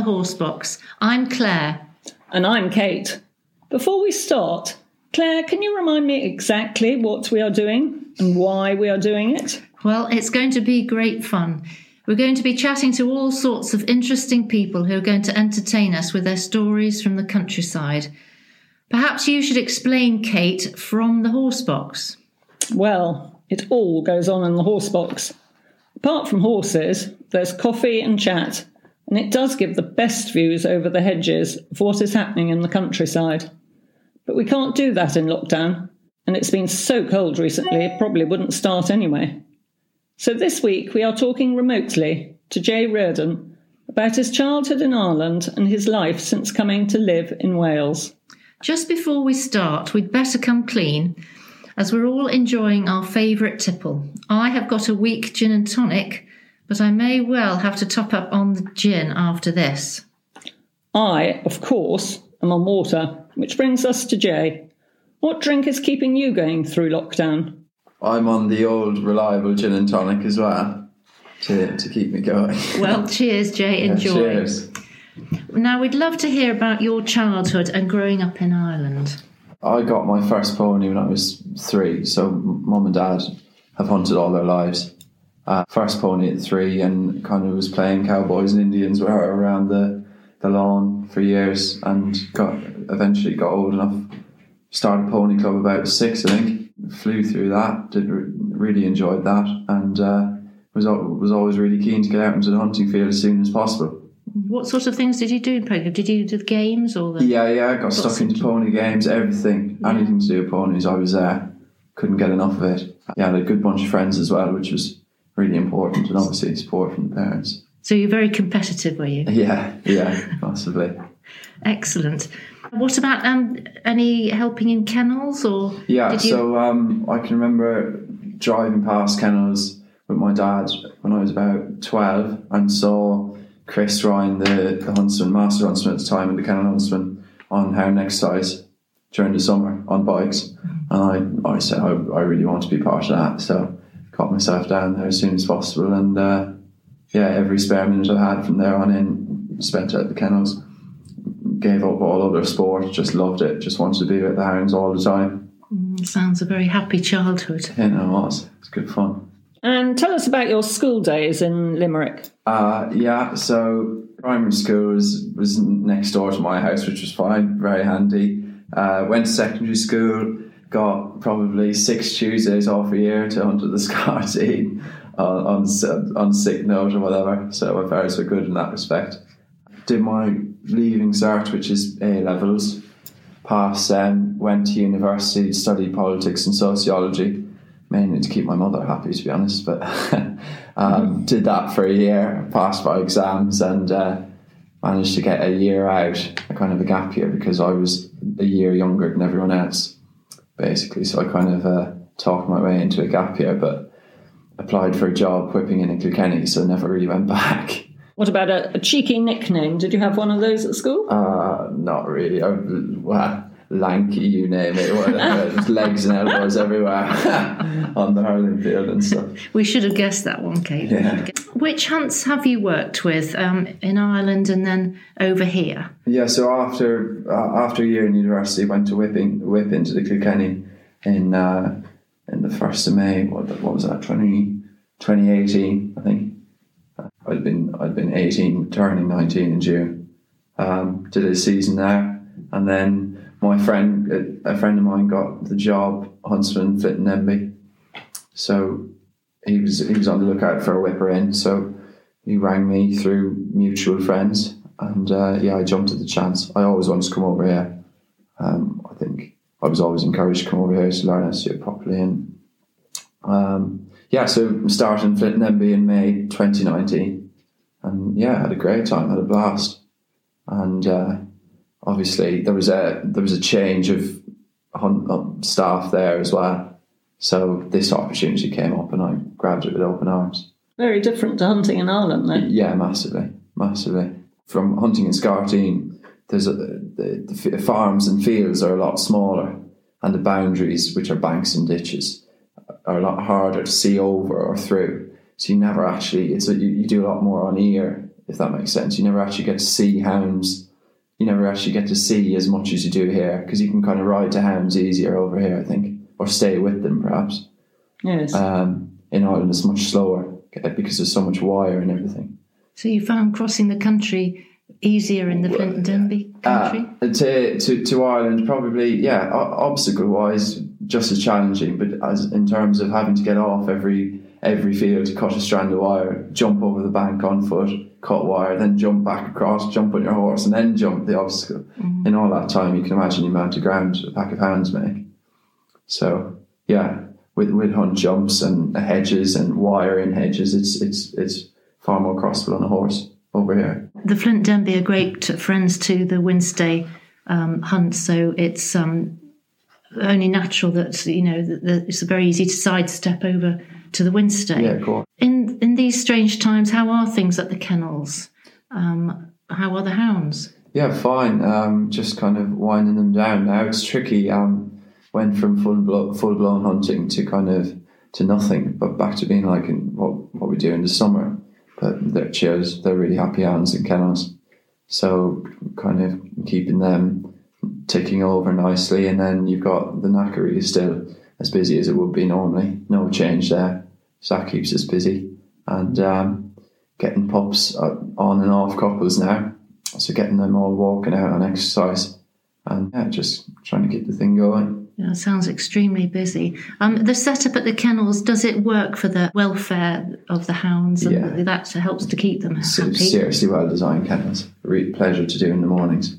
the Horsebox. I'm Claire. And I'm Kate. Before we start, Claire, can you remind me exactly what we are doing and why we are doing it? Well, it's going to be great fun. We're going to be chatting to all sorts of interesting people who are going to entertain us with their stories from the countryside. Perhaps you should explain, Kate, from the horsebox. Well, it all goes on in the horsebox. Apart from horses, there's coffee and chat, and it does give the best views over the hedges of what is happening in the countryside. But we can't do that in lockdown, and it's been so cold recently it probably wouldn't start anyway. So this week we are talking remotely to Jay Reardon about his childhood in Ireland and his life since coming to live in Wales. Just before we start, we'd better come clean as we're all enjoying our favourite tipple. I have got a weak gin and tonic, but I may well have to top up on the gin after this. I, of course, am on water, which brings us to Jay. What drink is keeping you going through lockdown? I'm on the old reliable gin and tonic as well to, to keep me going. Well, cheers, Jay. Yeah, Enjoy. cheers. Now, we'd love to hear about your childhood and growing up in Ireland. I got my first pony when I was three, so m- mum and dad have hunted all their lives. Uh, first pony at three, and kind of was playing cowboys and Indians around the, the lawn for years, and got eventually got old enough. Started pony club about six, I think. Flew through that. Did really enjoyed that, and uh, was was always really keen to get out into the hunting field as soon as possible. What sort of things did you do in Prague? Did you do the games or the. Yeah, yeah, I got stuck into pony games, everything, anything to do with ponies. I was there, couldn't get enough of it. Yeah, I had a good bunch of friends as well, which was really important, and obviously support from the parents. So you're very competitive, were you? Yeah, yeah, possibly. Excellent. What about um, any helping in kennels or. Yeah, you- so um, I can remember driving past kennels with my dad when I was about 12 and saw Chris Ryan, the, the huntsman, master huntsman at the time, and the kennel huntsman on Hound Exercise during the summer on bikes. And I, I said, I, I really want to be part of that. So got myself down there as soon as possible. And uh, yeah, every spare minute I had from there on in, spent at the kennels. Gave up all other sport, just loved it, just wanted to be with the hounds all the time. Sounds a very happy childhood. Yeah, no, it was. It's good fun. And tell us about your school days in Limerick. Uh, yeah, so primary school was, was next door to my house, which was fine, very handy. Uh, went to secondary school, got probably six Tuesdays off a year to hunt at the Scarteen on, on, on sick note or whatever. So my parents were good in that respect. Did my leaving cert, which is A levels. Passed, um, went to university, studied politics and sociology mainly to keep my mother happy, to be honest. But um, did that for a year, passed my exams, and uh, managed to get a year out, a kind of a gap year, because I was a year younger than everyone else, basically. So I kind of uh, talked my way into a gap year, but applied for a job whipping in in Kilkenny, so never really went back. What about a, a cheeky nickname? Did you have one of those at school? Uh, not really. I, well, lanky, you name it. Whatever. Just legs and elbows everywhere on the hurling field and stuff. We should have guessed that one, Kate. Yeah. Which hunts have you worked with um, in Ireland and then over here? Yeah, so after uh, after a year in university, went to whipping whip into the Kilkenny in uh, in the first of May. What, what was that? 20, 2018, I think. I'd been I'd been eighteen, turning nineteen in June. Um, did a season there, and then my friend, a, friend of mine, got the job huntsman fit in Emby. So he was he was on the lookout for a whipper in. So he rang me through mutual friends, and uh, yeah, I jumped at the chance. I always wanted to come over here. Um, I think I was always encouraged to come over here to learn how to do it properly. And um, yeah, so starting Flint MB in May 2019, and yeah, I had a great time, had a blast, and uh, obviously there was a there was a change of staff there as well. So this opportunity came up, and I grabbed it with open arms. Very different to hunting in Ireland, then. Yeah, massively, massively. From hunting in Scarteen, there's a, the, the farms and fields are a lot smaller, and the boundaries, which are banks and ditches, are a lot harder to see over or through. So you never actually, it's a, you, you do a lot more on ear if that makes sense. You never actually get to see hounds. You never actually get to see as much as you do here because you can kind of ride to hounds easier over here, I think, or stay with them perhaps. Yes. Um, in Ireland, it's much slower because there's so much wire and everything. So you found crossing the country easier in the Flint and Denbigh country? Uh, to, to to Ireland, probably yeah. Obstacle wise, just as challenging, but as in terms of having to get off every every field cut a strand of wire, jump over the bank on foot, cut wire, then jump back across, jump on your horse, and then jump the obstacle. Mm-hmm. In all that time, you can imagine the amount of ground a pack of hounds make. So yeah, with with hunt jumps and hedges and wire in hedges, it's it's it's far more crossable on a horse over here. The Flint Denbigh are great friends to the Wynnstay um, hunt, so it's um, only natural that you know that, that it's very easy to sidestep over to the Wynnstay. Yeah, cool. In in these strange times, how are things at the kennels? Um, how are the hounds? Yeah, fine. Um, just kind of winding them down. Now it's tricky. Um, went from full blo- full blown hunting to kind of to nothing, but back to being like in what what we do in the summer. But they're cheers. They're really happy hounds in kennels. So kind of keeping them ticking over nicely, and then you've got the knackery still as busy as it would be normally. No change there. So that keeps us busy. And um, getting pups on and off couples now. So getting them all walking out on exercise. And yeah, just trying to keep the thing going. Yeah, sounds extremely busy. Um, the setup at the kennels does it work for the welfare of the hounds? And yeah. that helps to keep them happy. Seriously well designed kennels. Real pleasure to do in the mornings.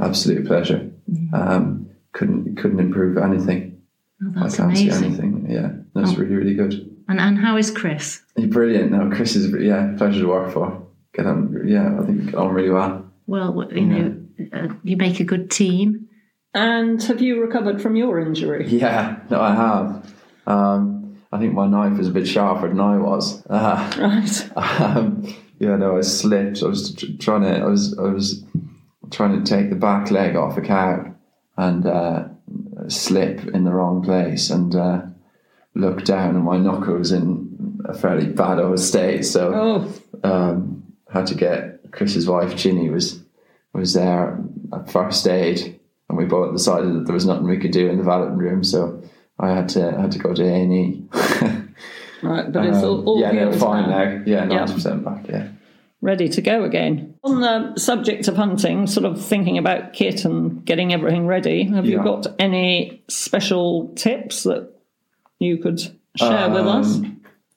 Absolute pleasure. Mm. Um, couldn't couldn't improve anything. Oh, that's I can't amazing. see anything. Yeah, that's oh. really, really good. And and how is Chris? He's brilliant. No, Chris is yeah, pleasure to work for. Get on, yeah, I think get on really well. Well, you know, uh, you make a good team. And have you recovered from your injury? Yeah, no, I have. Um, I think my knife is a bit sharper than I was. Uh, right. Um, yeah, no, I slipped. I was trying to. I was. I was trying to take the back leg off a cow, and uh, slip in the wrong place and uh, look down, and my knuckle was in a fairly bad old state. So oh. um, had to get Chris's wife Ginny was was there at first aid, and we both decided that there was nothing we could do in the valeting room. So I had to had to go to A and E. Right, but it's all, all um, yeah, no, fine now. Yeah, ninety percent back. Yeah ready to go again. On the subject of hunting, sort of thinking about kit and getting everything ready, have yeah. you got any special tips that you could share um, with us?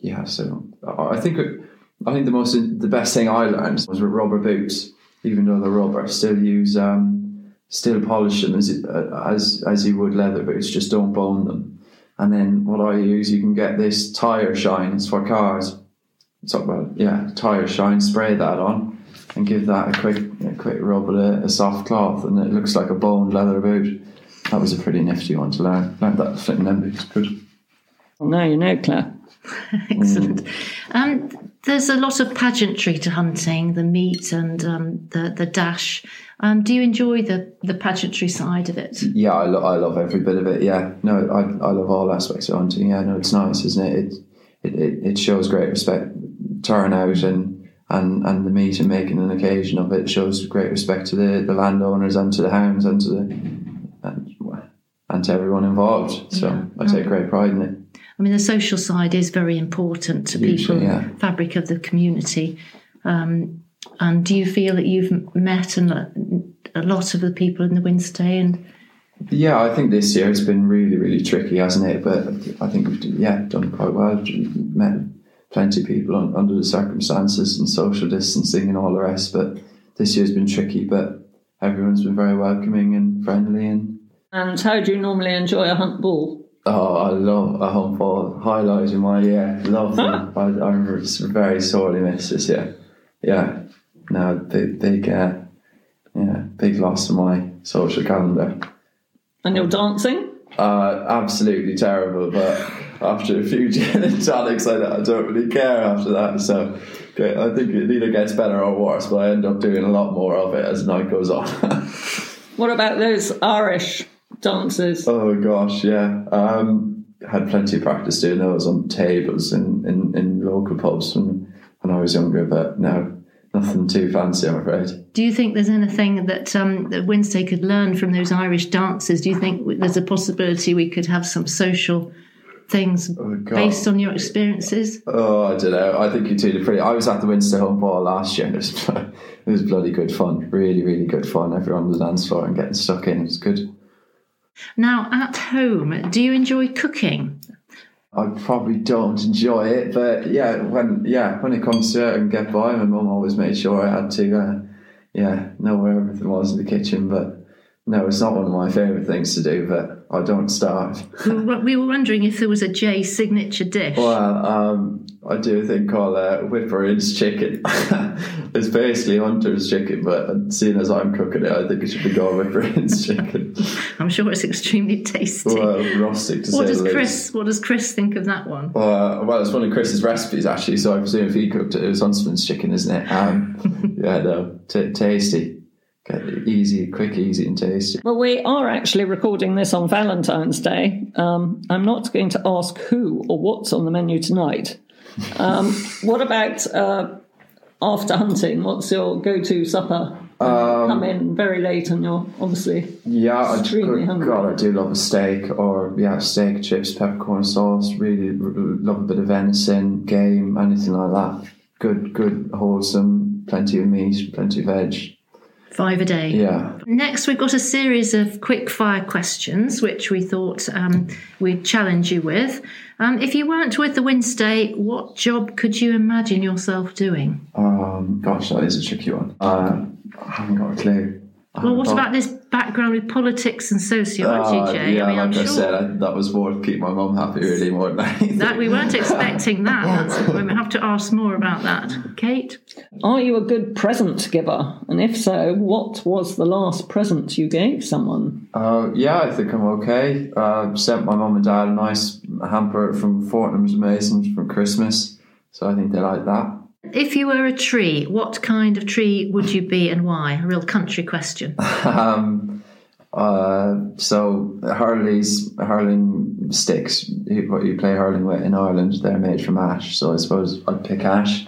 Yeah, so I think I think the most the best thing I learned was with rubber boots. Even though they're rubber, still use um, still polish them as as as you would leather boots. Just don't bone them. And then what I use, you can get this tire shines for cars talk about yeah tire shine spray that on and give that a quick a quick rub with a, a, soft cloth and it looks like a boned leather boot. That was a pretty nifty one to learn. Learned that Flint and It's good. Well now you know Claire. Excellent. Mm. um, there's a lot of pageantry to hunting the meet and um, the the dash. Um, do you enjoy the the pageantry side of it? Yeah I, lo- I love every bit of it yeah. No I, I love all aspects of hunting yeah. No it's nice isn't it? It, it, it, it shows great respect turnout and and and the meet and making an occasion of it shows great respect to the, the landowners and to the hounds and to the and, and to everyone involved. So yeah. I take great pride in it. I mean, the social side is very important to Usually, people, yeah. fabric of the community. Um, and do you feel that you've met and a lot of the people in the Wynnstay and yeah, I think this year it's been really, really tricky, hasn't it? But I think we've yeah done quite well. Met plenty of people on, under the circumstances and social distancing and all the rest. But this year's been tricky, but everyone's been very welcoming and friendly. And and how do you normally enjoy a hunt ball? Oh, I love a hunt ball. Highlight in my year. Love them. I, I'm very sorely missed this year. Yeah, no, big, big, uh, yeah, big loss on my social calendar. And you're dancing? Uh, absolutely terrible, but after a few gin and tonics, I, I don't really care after that. So okay, I think it either gets better or worse, but I end up doing a lot more of it as night goes on. what about those Irish dances? Oh gosh, yeah. Um, had plenty of practice doing those on tables in, in, in local pubs when, when I was younger, but now nothing too fancy, I'm afraid. Do you think there's anything that um, that Wynnstay could learn from those Irish dances? Do you think there's a possibility we could have some social things Oh, based on your experiences? Oh, I don't know. I think you two are pretty. I was at the Wynnstay Home Ball last year. And it was, it was bloody good fun. Really, really good fun. Everyone on the dance floor and getting stuck in. It was good. Now, at home, do you enjoy cooking? I probably don't enjoy it, but yeah, when yeah, when it comes to it and get by, my mum always made sure I had to, uh, yeah, know where everything was in the kitchen. But no, it's not one of my favourite things to do. But I don't starve. we, were, we were wondering if there was a Jay signature dish. Well, um, I do a thing called uh, Whipper-In's chicken. it's basically Hunter's chicken, but seeing as I'm cooking it, I think it should be called Whipper-In's chicken. I'm sure it's extremely tasty. well, rustic to what say does the least. Chris? What does Chris think of that one? Well, uh, well, it's one of Chris's recipes actually, so I presume if he cooked it, it was Huntsman's chicken, isn't it? Um, yeah, no, t- tasty, easy, quick, easy, and tasty. Well, we are actually recording this on Valentine's Day. Um, I'm not going to ask who or what's on the menu tonight. Um, what about uh, after hunting? What's your go to supper? Um, Come in very late and you're obviously. Yeah, I Extremely good hungry. God, I do love a steak or yeah, steak, chips, peppercorn sauce. Really love a bit of venison, game, anything like that. Good, good, wholesome. Plenty of meat, plenty of veg. Five a day. Yeah. Next, we've got a series of quick fire questions, which we thought um, we'd challenge you with. Um, if you weren't with the Wynnstay, what job could you imagine yourself doing? Um. Gosh, that is a tricky one. Uh, I haven't got a clue. Well, what about this background with politics and sociology, Uh, Jay? Yeah, I mean, I'm like I sure said, I, that was more to keep my mum happy, really, more than anything. that we weren't expecting that. That's, we have to ask more about that. Kate? Are you a good present giver? And if so, what was the last present you gave someone? Uh, yeah, I think I'm okay. Uh, sent my mum and dad a nice hamper from Fortnum's Masons for Christmas, so I think they like that. If you were a tree, what kind of tree would you be and why? A real country question. Um, uh, so Hurley's hurling sticks, you- what you play hurling with in Ireland, they're made from ash. So I suppose I'd pick ash.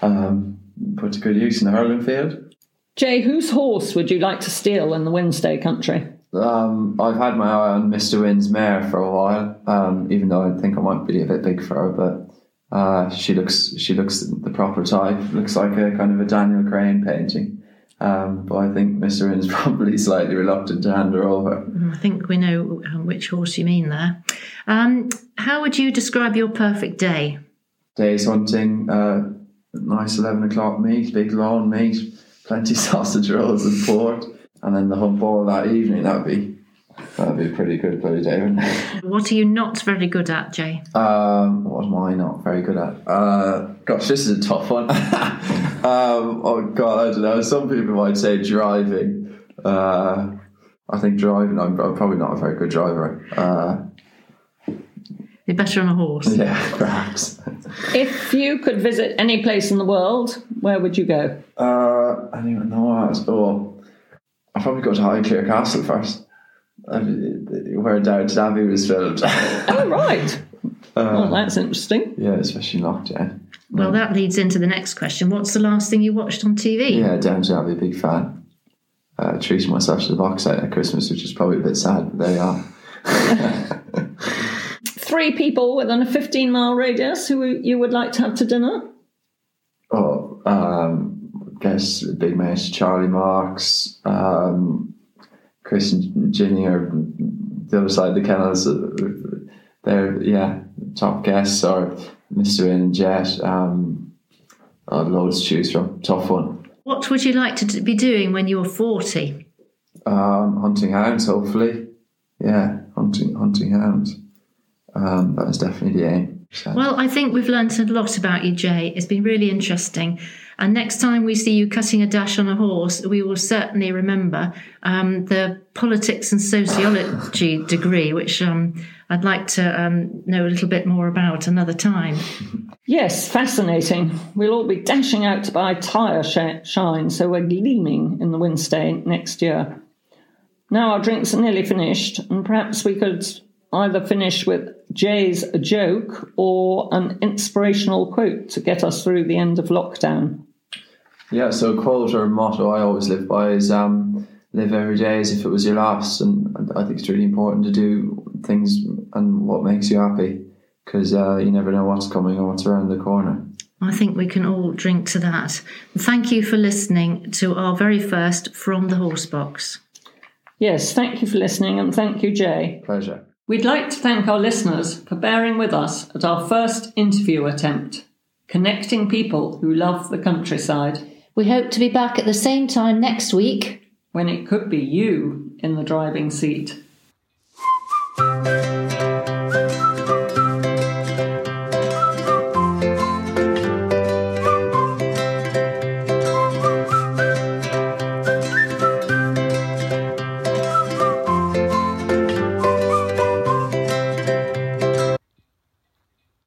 Um, put to good use in the hurling field. Jay, whose horse would you like to steal in the Wynnstay country? Um, I've had my eye on Mr. Wynn's mare for a while, um, even though I think I might be a bit big for her, but uh, she looks she looks the proper type. Looks like a kind of a Daniel Crane painting. Um, but I think Mr. Wynn's probably slightly reluctant to hand her over. I think we know um, which horse you mean there. Um, how would you describe your perfect day? Days hunting, uh, nice 11 o'clock meet, big lawn meet, plenty sausage rolls and port, and then the hunt ball that evening. That'd be that'd be a pretty good bloody day, wouldn't it? What are you not very good at, Jay? Um, what am I not very good at? Uh, gosh, this is a tough one. um, oh god, I don't know. Some people might say driving. Uh, I think driving. I'm, I'm probably not a very good driver. Uh, You're better on a horse. yeah, perhaps. If you could visit any place in the world, where would you go? Uh, I don't even know what I was. Oh, I'll probably go to Highclere Castle first, where Downton Abbey was filmed. Oh, right. Uh, Well, that's interesting. yeah, especially in lockdown. Well, that leads into the next question. What's the last thing you watched on TV? Yeah, Downton Abbey, big fan. Uh, treating myself to the box set at Christmas, which is probably a bit sad, but there you are. Three people within a 15 mile radius who you would like to have to dinner? Oh, um, I guess big mate Charlie Marks, um, Chris and Ginny are the other side of the kennels. uh, They're yeah top guests or Mister and Jet. Um, oh, loads to choose from. Tough one. What would you like to be doing when you're 40? Um, hunting hounds, hopefully. Yeah, hunting hunting hounds. Um, that is definitely the aim. So- Well, I think we've learnt a lot about you, Jay. It's been really interesting. And next time we see you cutting a dash on a horse, we will certainly remember um, the politics and sociology degree, which um, I'd like to um, know a little bit more about another time. Yes, fascinating. We'll all be dashing out to buy tyre sh- shine, so we're gleaming in the Wynnstay next year. Now our drinks are nearly finished, and perhaps we could either finish with Jay's joke or an inspirational quote to get us through the end of lockdown. Yeah, so a quote or motto I always live by is um, live every day as if it was your last. And I think it's really important to do things and what makes you happy because uh, you never know what's coming or what's around the corner. I think we can all drink to that. Thank you for listening to our very first From the Horse Box. Yes, thank you for listening and thank you, Jay. Pleasure. We'd like to thank our listeners for bearing with us at our first interview attempt, connecting people who love the countryside, We hope to be back at the same time next week. when it could be you in the driving seat.